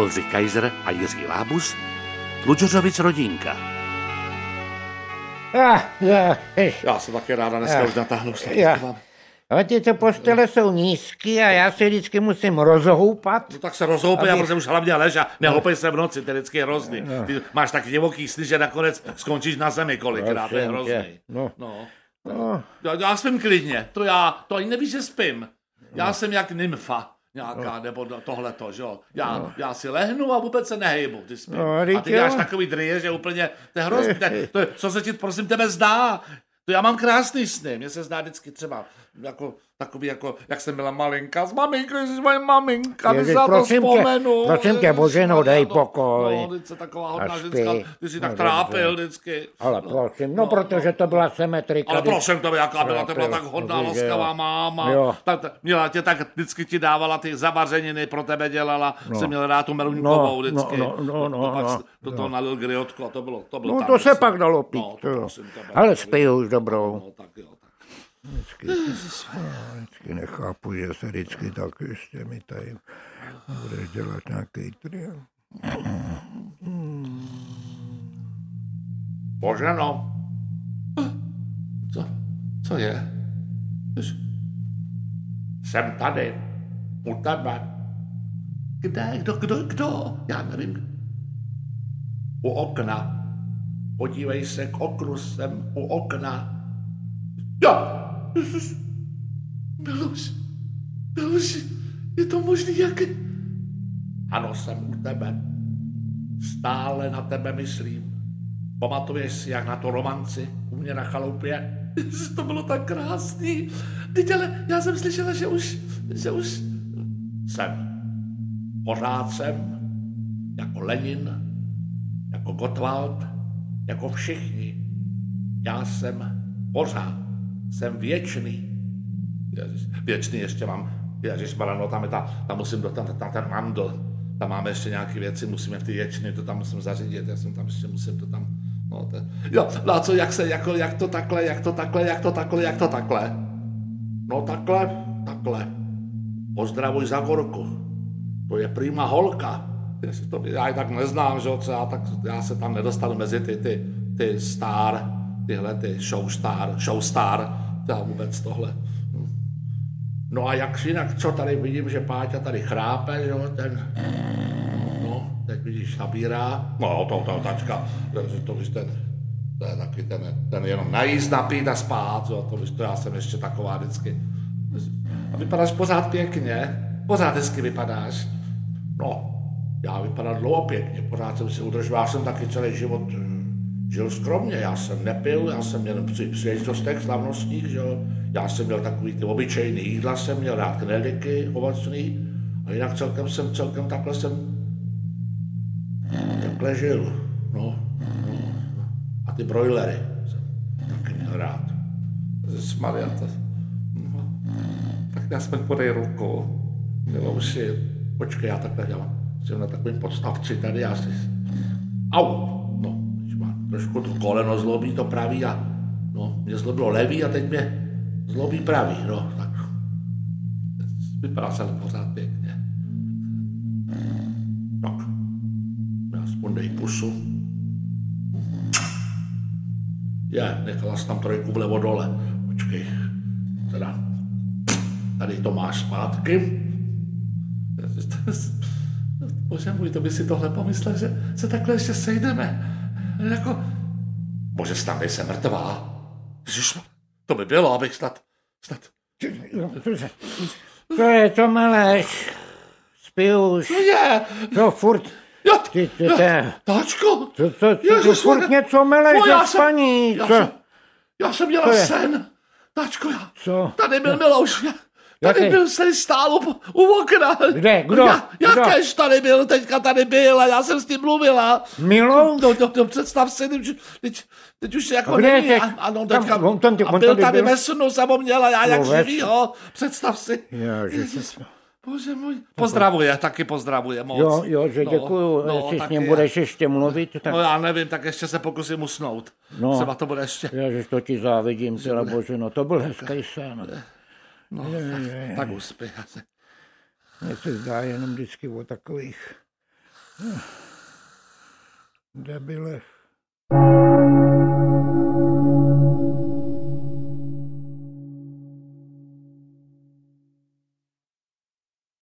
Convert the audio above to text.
Oldřich Kaiser a Jiří Lábus, Tlučořovic rodinka. Já, já, Já se taky ráda dneska už natáhnu já. Ale ty ty postele jsou nízký a já se vždycky musím rozhoupat. No tak se rozhoupej, já prostě už hlavně lež a nehoupej se v noci, to je vždycky hrozný. No. Ty máš tak divoký sny, že nakonec skončíš na zemi kolikrát, to je hrozný. No. No. No, Já, já spím klidně, to já, to ani nevíš, že spím. Já jsem jak nymfa nějaká, nebo do- tohleto, že jo. Já, já si lehnu a vůbec se nehejbu, ty spím. No, a ty děláš takový dryje, že úplně, to je hrozný. To, je- co se ti, prosím tebe, zdá? To já mám krásný sny, mně se zdá vždycky třeba jako takový, jako, jak jsem byla malinka, s maminkou, jsi moje maminka, když na to prosím tě, vzpomenu. prosím tě, Bože, no, dej pokoj. No, teď se taková hodná ženská, ty jsi No, tak trápil vždycky. ale prosím, no protože to byla symetrika. Ale když- prosím tebe, jaká byla, to byla tak hodná, laskavá máma. Jo. Tak, měla tě tak, vždycky ti dávala ty zavařeniny, pro tebe dělala, no. jsem měl rád tu meluňkovou No, vždycky. no, no, no, to, pak no, s- do toho nalil griotku a to bylo, to bylo No to se pak dalo pít. No. Ale spí už dobrou. No, tak jo, tak. Vždycky nechápu, že se vždycky tak ještě mi tady budeš dělat nějaký trial. Bože, no. Co, co je? Jsem tady, u tebe. Kde, kdo, kdo, kdo? Já nevím. U okna. Podívej se k oknu, jsem u okna. Jo! Miloš, Miloš, je to možný, jak... Ano, jsem u tebe. Stále na tebe myslím. Pamatuješ si, jak na to romanci u mě na chaloupě? To bylo tak krásný. Teď ale já jsem slyšela, že už, že už jsem. Pořád jsem. Jako Lenin, jako Gottwald, jako všichni. Já jsem pořád. Jsem věčný. Ježiš, věčný ještě mám. Ježiš, no tam, je ta, tam musím do tam, tam ten mandl. Tam máme ještě nějaké věci, musíme v ty věčny, to tam musím zařídit, já jsem tam ještě musím to tam, no to, jo, no a co, jak se, jako, jak to takhle, jak to takhle, jak to takhle, jak to takhle? No takhle, takhle. Pozdravuj za Gorku. To je prýma holka. Já, to, já ji tak neznám, že jo, já, tak, já se tam nedostanu mezi ty, ty, ty star, tyhle ty show star, show star, to já vůbec tohle. No a jak jinak, co tady vidím, že Páťa tady chrápe, že jo, ten, no, teď vidíš, nabírá, no, to, to, tačka, to, to ten, to je taky ten, ten jenom najíst, napít a spát, jo, to to já jsem ještě taková vždycky. A vypadáš pořád pěkně, pořád hezky vypadáš. No, já vypadám dlouho pěkně, pořád jsem si udržoval, jsem taky celý život hm, žil skromně, já jsem nepil, já jsem měl při příležitostech slavnostních, že jo, já jsem měl takový ty obyčejný jídla, jsem měl rád knedliky ovocný, a jinak celkem jsem, celkem takhle jsem, takhle žil, no, no. A ty brojlery jsem taky měl rád. Maria, to, no, tak já jsme podej ruku. Milouši, počkej, já takhle dělám. Jsem na takovém podstavci tady, já si... Au! Trošku to koleno zlobí, to pravý a... No, mě zlobilo levý a teď mě zlobí pravý, no, tak... Vypadá se pořád pěkně. Tak, já aspoň dej pusu. Je, nechala jsi tam trojku vlevo dole. Počkej, teda, tady to máš zpátky. Bože můj, to by si tohle pomyslel, že se takhle ještě sejdeme. Jako, bože, snad nejsem mrtvá. Ježiš, to by bylo, abych snad, snad, To je to meleš. Spí už. je, To furt, jo, ty, ty, ty, táčko, to, to, to, to furt něco meleš No, ze já jsem- spaní. já jsem, já jsem měla sen. Táčko, já, Co? tady byl Milouš, já- tady Jaký? byl, tady stál u, okna. Kde? Kdo? Já, Kdo? jakéž tady byl, teďka tady byl a já jsem s tím mluvila. Milou? No, no, no představ si, teď, teď, teď už jako Kde není. teď? A, ano, Tam- teďka, on tam- a byl tady tady ve snu, jsem ho měla, já jak No, živýho. Představ si. Ježiš. Bože můj. Pozdravuje, taky pozdravuje moc. Jo, jo, že No, děkuju, no, jestli s ním já. budeš ještě mluvit, tak No já nevím, tak ještě se pokusím usnout. No. Třeba to bude ještě. Ježiš, to ti závidím, teda bože, no to byl hezký sen. No, tak, tak uspěj. asi. Mně se zdá jenom vždycky o takových Debile.